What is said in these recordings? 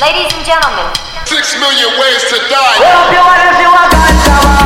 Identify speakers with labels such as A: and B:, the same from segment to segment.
A: Ladies and gentlemen,
B: six million ways to die.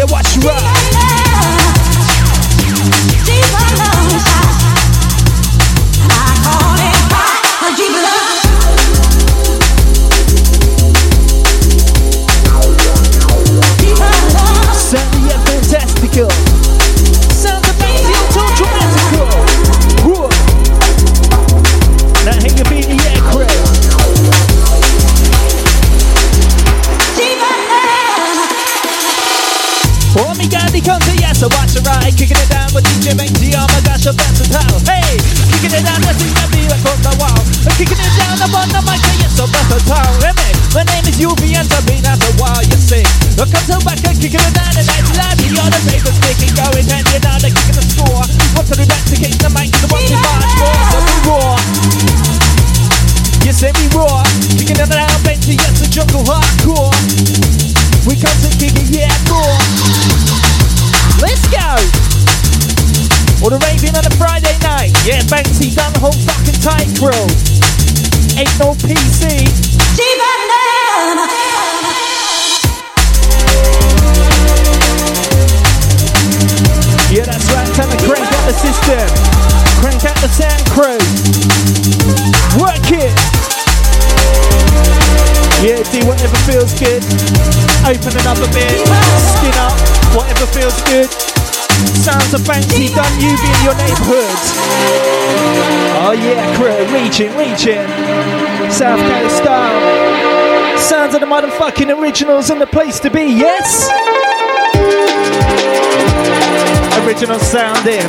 C: Yeah, watch you up. Jungle hardcore. We come to kick it, yeah, more. Let's go! The raving on a Friday night. Yeah, done the whole fucking tight crew. Ain't no PC. Yeah, that's right. Crank out the system. Crank out the sound crew. Work it. Yeah, do whatever feels good. Open it up a bit. Skin up. Whatever feels good. Sounds of Banksy done you be in your neighborhood. Oh yeah, crew. Reaching, reaching. South Coast style. Sounds of the motherfucking originals and the place to be, yes? Original sounding.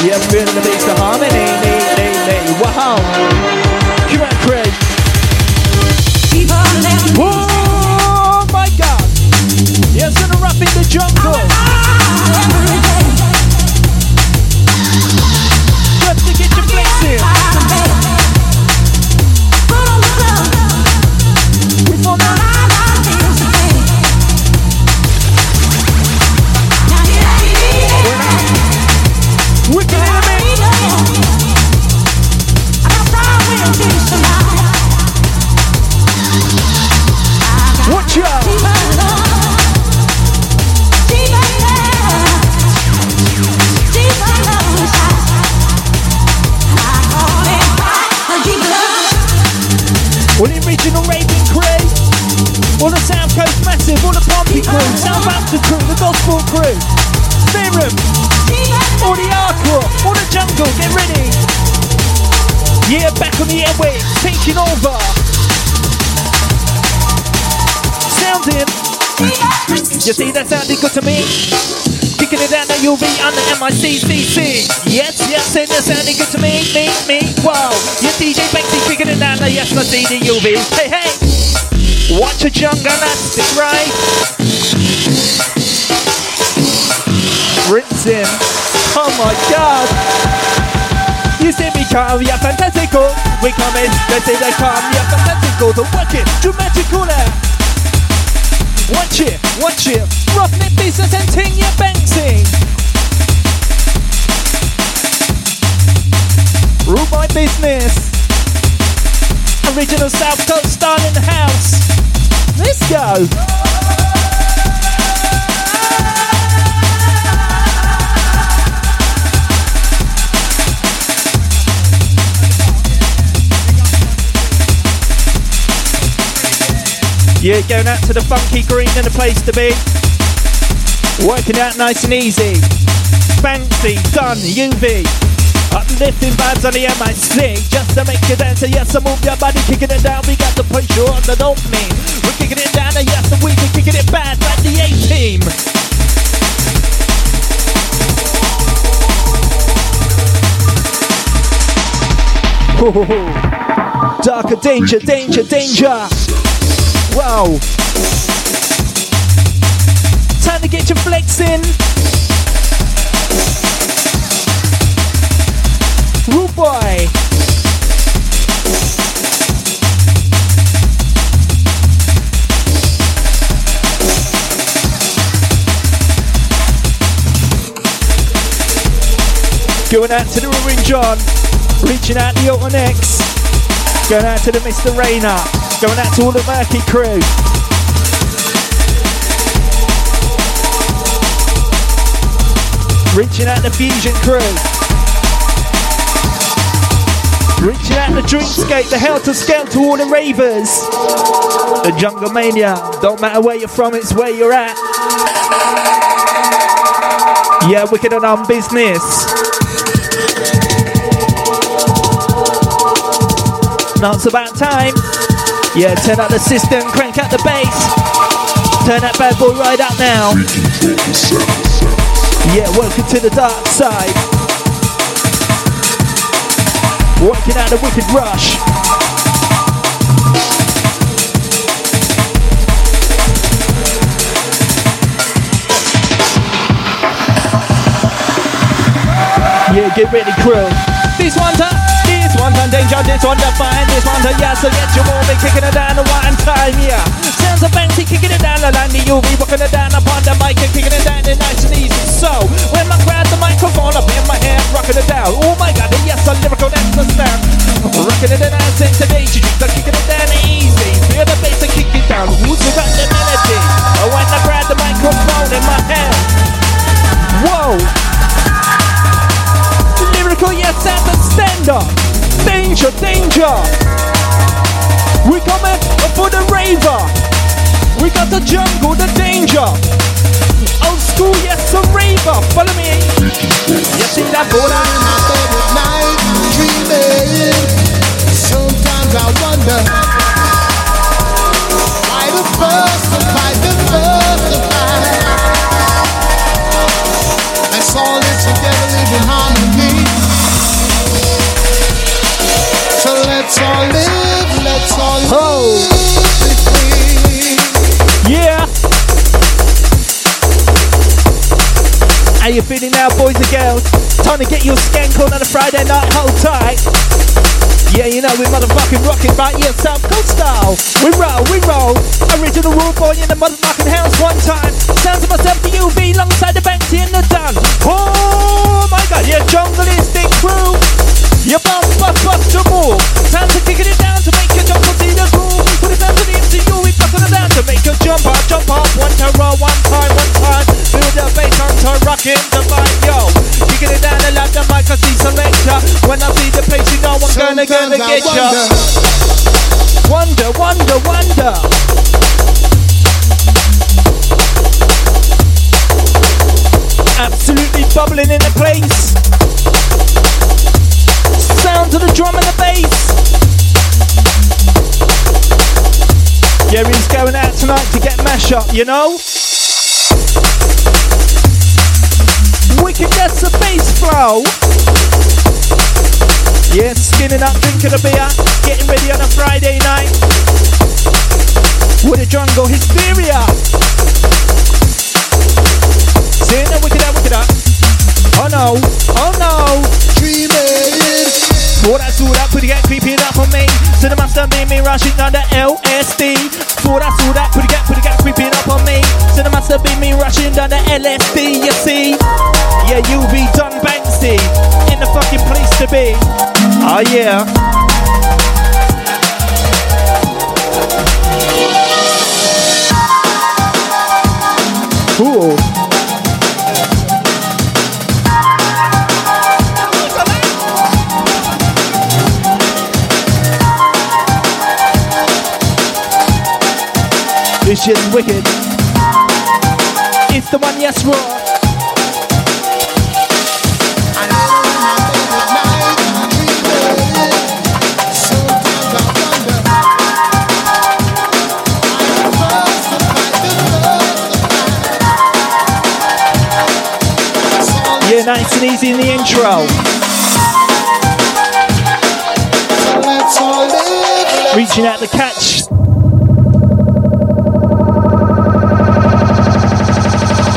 C: Yeah, feeling the bass, the harmony. Nee, nee, nee. Wow. Come on, Craig. Oh my god! Yes, in a rap in the jungle. all the original raving crew, all the South Coast Massive, all the Pompey crew, Southampton crew, the Gosport crew, Mirum, all the hardcore, all the jungle, get ready. Yeah, back on the airwaves, taking over. Sounding. You see that sounding good to me? Kicking it down the UV on the MICCC. Yes, yes, and that sounding good to me, me, me. Wow, your DJ Banksy kicking it down the yes, the UV. Hey, hey, watch a jungle, that's it, right? Rinsing. Oh my god. You see me come, yeah, fantastical. We come in, they say they come, yeah, fantastical. So watch it, dramatical Watch it, watch it. Roughneck business and ting your Banksy. Rule my business. Original South Coast style in the house. Let's go. Yeah, going out to the funky green and the place to be. Working out nice and easy. Fancy, done, UV. Uplifting vibes on the MIC just to make you dance. And yes, I move your body, kicking it down. We got push you on the dopamine. We're kicking it down, and yes, we can kicking it bad like the A team. Darker danger, danger, danger. Wow. Time to get your flex in. Rude boy. Going out to the Ruin John. Reaching out to the Alton X. Going out to the Mr. Rayner. Going out to all the Murky crew. Reaching out the Fusion crew. Reaching out the Dreamscape, the Helter Skelter to all the ravers. The Jungle Mania. Don't matter where you're from, it's where you're at. Yeah, wicked and on business. Now it's about time. Yeah, turn up the system, crank up the bass. Turn that bad boy right up now. Yeah, welcome to the dark side. Working out the wicked rush. Yeah, get ready, crew. This one's up. Danger, this one's a fine, this a yes, so get your movie kicking it down the one time, yeah. Sounds of Banksy kicking it down the line, the UV walking it down upon the mic and kicking it down the nice and easy. So, when I grab the microphone up in my hand, rocking it down, oh my god, yes, a lyrical, that's the sound. Rocking it down, so kicking it down easy. Feel the bass and kick it down, who's got the melody? Got the jungle, the danger. Old school, yes, a raver. Follow me. You see that border?
A: my bed at night, dreaming. Sometimes I wonder why the first to fight, the first to fight. Let's all live together, live in harmony. So let's all live, let's all
C: Oh. How you feeling now, boys and girls? Time to get your skank on on a Friday night. Hold tight. Yeah, you know we motherfucking rocking right here, South Coast style. We roll, we roll. Original rude boy in the motherfucking house one time. Sounds of myself, the UV, alongside the Banksy and the Dun. Oh my god, yeah, jungleistic crew. You bust, bust, bust your move. Time to kick it down to make your jungle see the groove. Put it down to the MCU, we bustin' it down to make you jump up, jump up. One time, roll, one rocking the mic, yo. Kicking it down and left the mic, cause she's a lecture. When I see the place, you know I'm Sometimes gonna,
A: gonna
C: get ya.
A: Wonder,
C: wonder, wonder. Absolutely bubbling in the place. Sound to the drum and the bass. Yeah, he's going out tonight to get mash up, you know? Flow. Yeah, skinning up, drinking a beer, getting ready on a Friday night. With a jungle hysteria. Seeing the wicked out, wicked out. Oh no, oh no.
A: Dreaming.
C: For that saw that pretty get creeping up on me. Master made me rushing on the LSD. For that saw that pretty get pretty get creeping up on me. Master made me rushing down the LSD. You see, yeah, you be done Banksy in the fucking place to be. Oh yeah. Ooh. This shit's wicked. It's the one, yes, raw. Nice and easy in the intro. Reaching out the catch.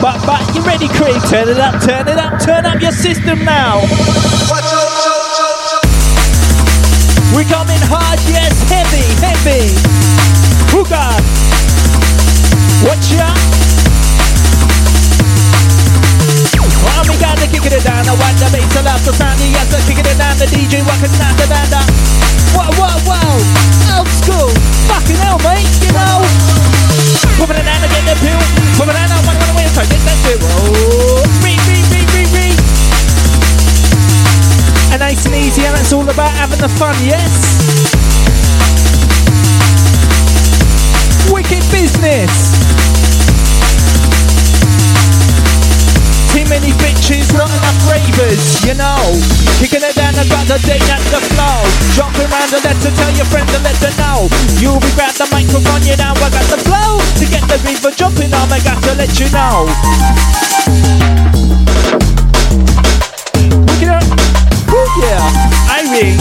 C: But, but, you ready, Craig? Turn it up, turn it up, turn up your system now. We're coming hard, yes, heavy, heavy. Got? Watch ya. Kicking it down. I want the bass, love the sound. Yes, I'm kicking it down. The DJ walking down the band. Whoa, whoa, whoa. Old school. Fucking hell, mate. You know. It down, I got the day at the flow. Jump around and let her tell your friend and let her know. You'll be grab the microphone, you know. I got the flow to get the river jumping on. I got to let you know. Look it up. Woo, yeah. Irene.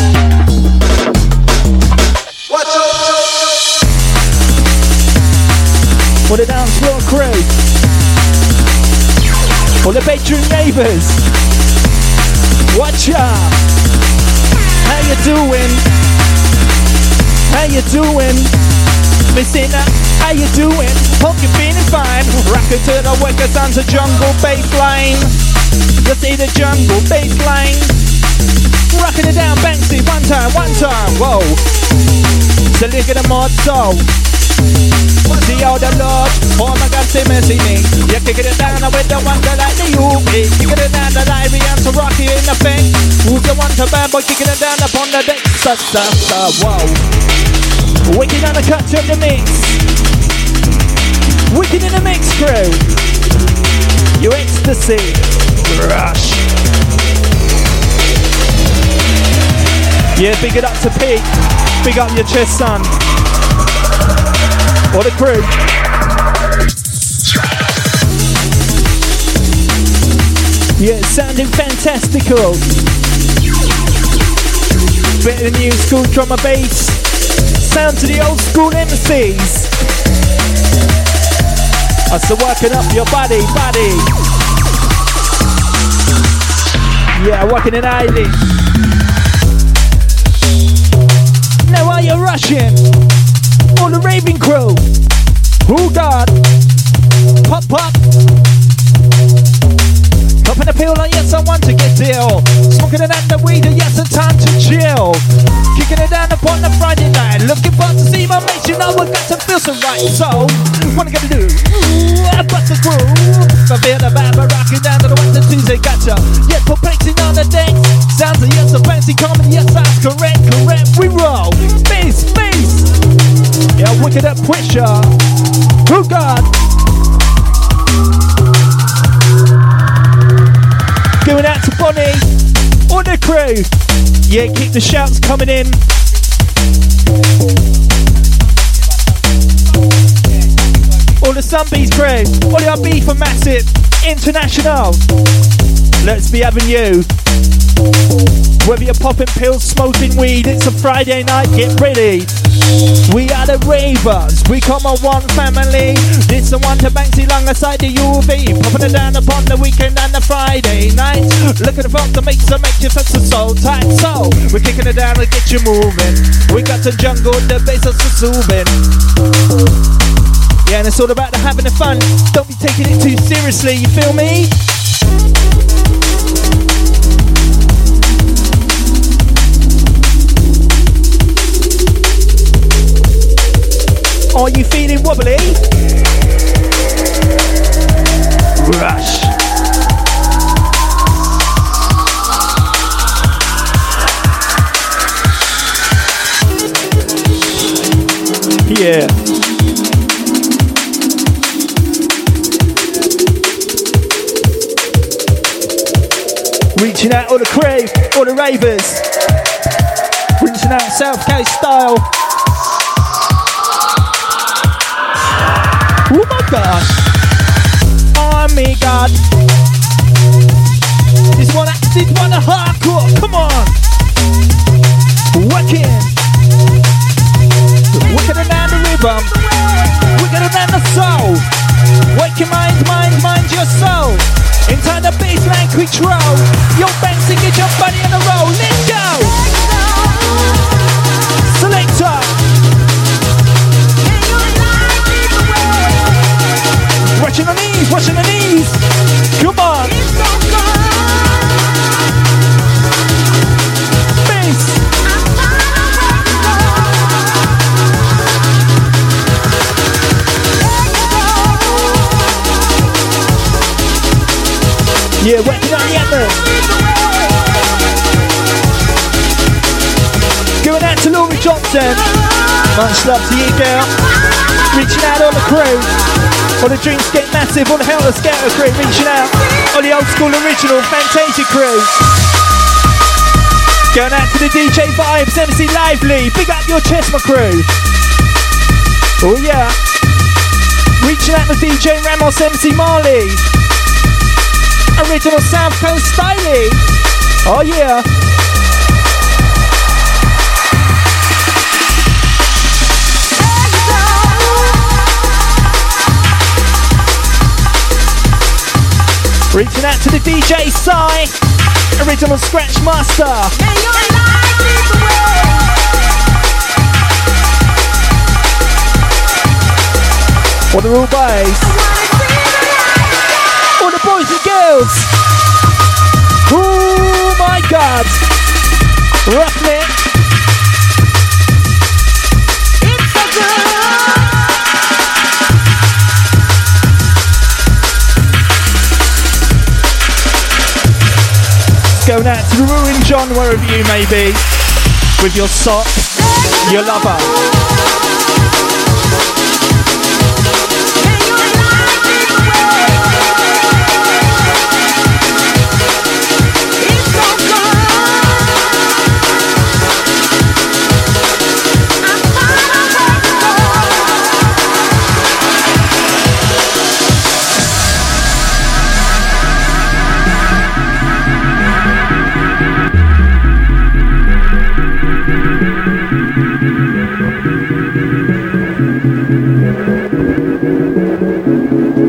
C: For the dance floor crew. For the bedroom neighbours. Watch out. How you doing? How you doing? Messina, how you doing? Hope you're feeling fine. Rock it to the workers on the jungle baseline. Let's see the jungle baseline. Rocking it down, Banksy, one time, one time, whoa. So look at the mod soul. See all the Lord, oh my God, see me, see me. You're kicking it down with the one that like the UP. Kicking it down the Lyrian to Rocky in the thing. Who's the one to bad boy kicking it down upon the deck? Sa, sa, sa, whoa. Wicked on the cut of the mix. Wicked in the mix crew. You ecstasy. Rush. Yeah, big it up to Pete. Big up your chest, son. Or the crew. Yeah, it's sounding fantastical. Bit of the new school drum and bass. Sound to the old school MCs. That's the working up your body, body. Yeah, working it early. Now are you rushing? All the raving crew. Who got? Pop, pop. Popping a pill, like yes, I want to get ill. Smoking it under weed, yes, it's time to chill. Kicking it down upon a Friday night. Looking forward to see my mates, you know I got to feel so right. So, what I gotta do? I bust the groove. I feel the vibe, rocking down to the Wednesday, Tuesday, gotcha. Yes, perplexing on the decks. Sounds of yes, a fancy comedy, Quisha. Who God? Going out to Bonnie. On the crew. Yeah, keep the shouts coming in. All the Sunbees crew. the RB for Massive International. Let's be having you. Whether you're popping pills, smoking weed, it's a Friday night, get ready. We are the ravers, we come a one family. This the one to Banksy alongside the UV. Popping it down upon the weekend and the Friday night. Looking front to make some make your sense so tight. So we're kicking it down to get you moving. We got the jungle, the bass is soothing. Yeah, and it's all about the having the fun. Don't be taking it too seriously, you feel me? Are you feeling wobbly? Rush. Yeah. Reaching out all the crew, all the ravers. Reaching out South Coast style. Gosh. Oh my god. This one, this one hardcore. Come on. Working. Working around the rhythm. Working around the soul. Wake your mind, mind, mind your soul. Inside the baseline control. Yo, bouncing, 100%. Much love to you, girl. Reaching out on the crew. All the Dreamscape massive. on the Helter Skelter crew reaching out. on the old school original Fantasia crew. Going out to the DJ Vibes, MC Lively. Big up your chest, my crew. Oh, yeah. Reaching out to DJ Ramos, MC Marley. Original South Coast styling. Oh, yeah. Reaching out to the DJ Sai, original Scratch Master. All the rule boys. All the boys and girls. Oh my wherever you may be, with your sock, your lover.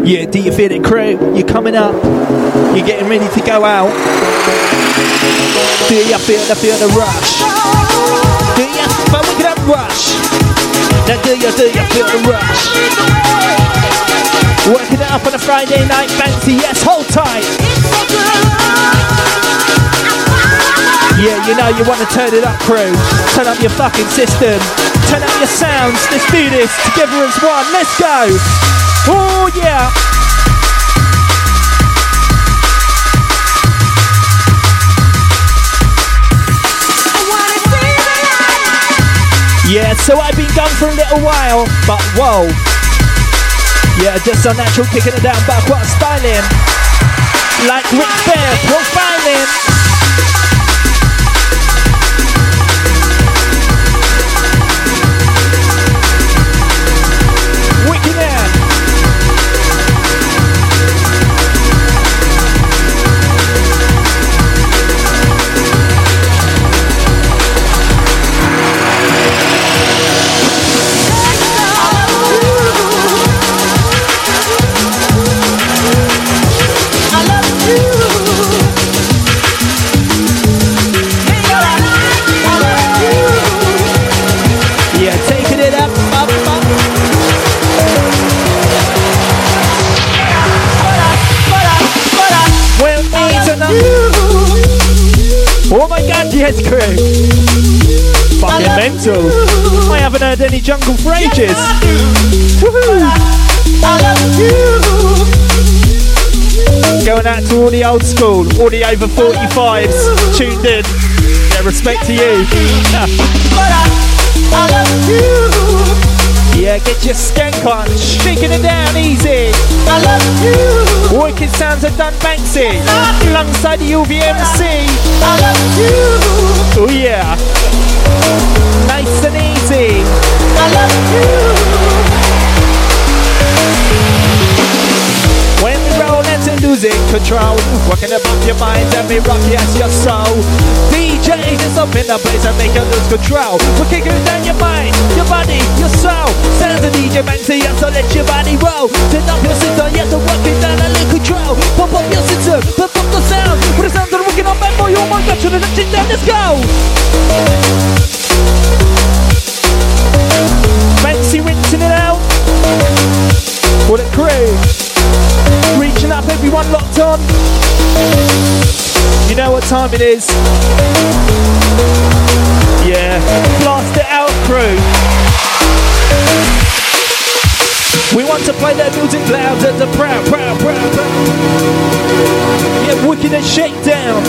C: Yeah, do you feel it, crew? You're coming up. You're getting ready to go out. Do you feel the feel the rush? Do you? But we can rush. Now do you do you feel the rush? Working it up on a Friday night fancy. Yes, hold tight. Yeah, you know you want to turn it up, crew. Turn up your fucking system. Turn up your sounds. Let's do this together as one. Let's go. Oh yeah. Yeah, so I've been gone for a little while, but whoa. Yeah, just unnatural kicking it down, but what styling? Like Ric Flair, profiling. Jungle for ages. Going out to all the old school, all the over 45s tuned in. Yeah, respect to you. Yeah, get your skank on, shaking it down easy. Wicked sounds of Dun Banksy, alongside the UVMC. Oh yeah, control, working above your mind and me rocky as your soul. DJ is up in the place and make you lose control. We're kicking down your mind, your body, your soul. Sounds of DJ Banksy, yeah, so let your body roll. Turn up your system, yeah, so working down a little control. Pump up your system, pump up the sound. With the sound that working on bad boy, oh my let it down, let's go. Everyone locked on. You know what time it is. Yeah, blast it out, crew. We want to play that music loud at the proud, proud, proud, proud. Yeah, wicked and shakedown.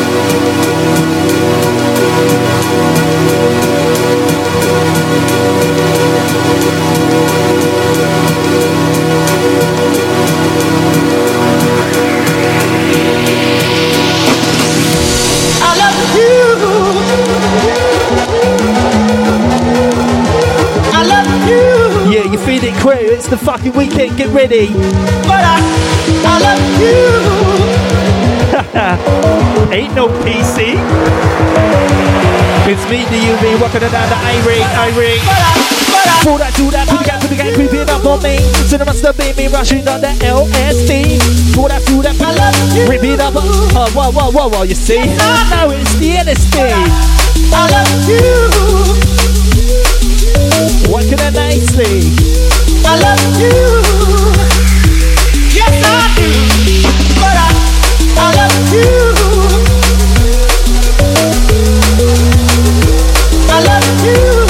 C: Yeah, you feel it, crew. It's the fucking weekend. Get ready. but i Ain't no PC. It's me, the UV, walking down the I ring, I ring. Pull that, do that, put the gap, put the gap, creeping up on me. There must have rushing on the LSD. Pull that, do that, put that, rip it up. Oh, whoa, whoa, whoa, whoa, you see? Now it's the LSD. I love you. Working it nicely. Oi,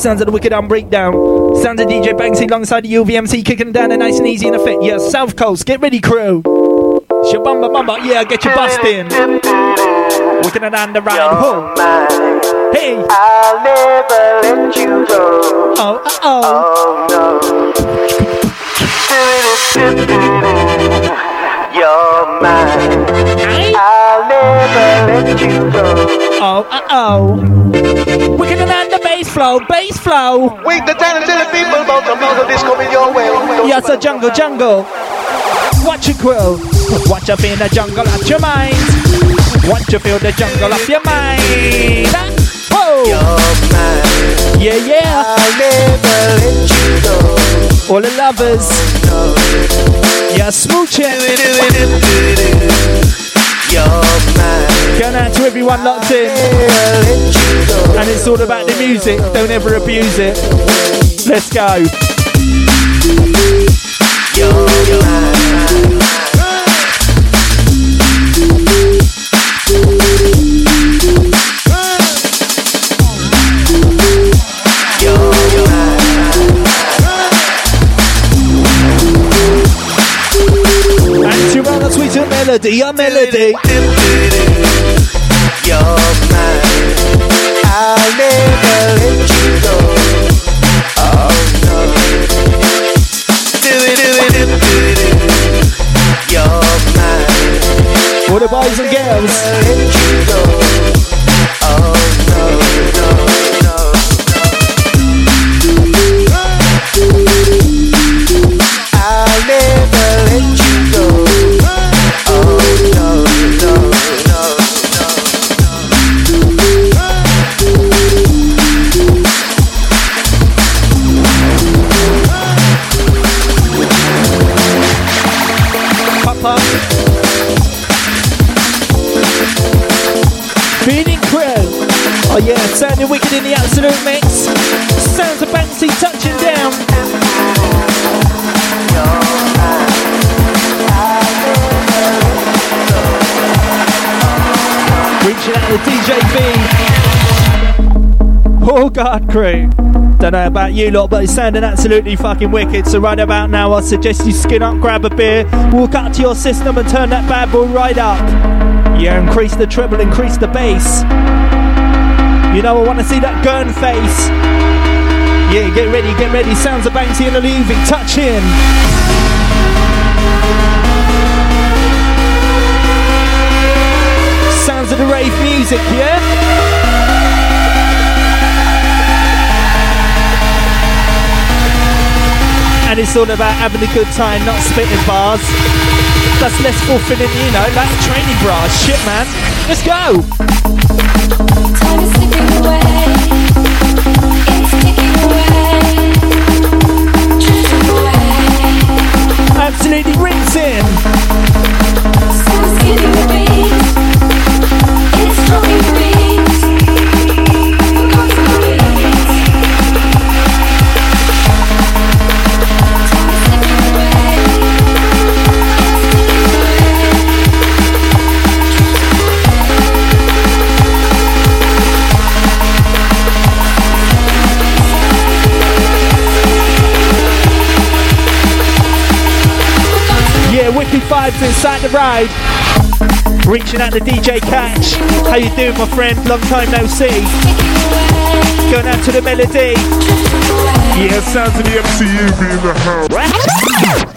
C: sounds of the Wicked on Breakdown. Sounds of DJ Banksy alongside the UVMC kicking down and nice and easy in effect. Yeah, South Coast, get ready, crew. Shabamba bamba, yeah, get your bust in. Wicked and on the ride home. Hey!
D: I'll never let you go.
C: Oh, uh oh.
D: Oh no. You're mine.
C: Oh, uh oh. Wicked and on the bass flow, bass flow.
D: Wait the time tell the people about the melodies coming your way.
C: Yes, a jungle, jungle. Watch your crew. Watch up in the jungle at your mind. Want to feel the jungle of your mind. Oh,
D: You're
C: yeah, yeah.
D: I'll never let you go.
C: All the lovers. Yeah, smooching. Going out to everyone locked in. And it's all about the music. Don't ever abuse it. Let's go. The sweet melody, a melody.
D: You're mine. I'll never
C: Out to DJ B. Oh God, crew. Don't know about you lot, but it's sounding absolutely fucking wicked. So right about now, I suggest you skin up, grab a beer, walk up to your system and turn that bad boy right up. Yeah, increase the treble, increase the bass. You know I want to see that gun face. Yeah, get ready, get ready. Sounds of Banksy and Olivi, touch in. Sounds of the rave music, yeah? And it's all about having a good time, not spitting bars. That's less fulfilling, you know, that's training bras. Shit, man. Let's go.
E: Time is slipping away. It's ticking away.
C: Vibes inside the ride. Reaching out to DJ Catch. How you doing, my friend? Long time no see. Going out to the melody.
B: Yeah, sounds of the MCU being the house.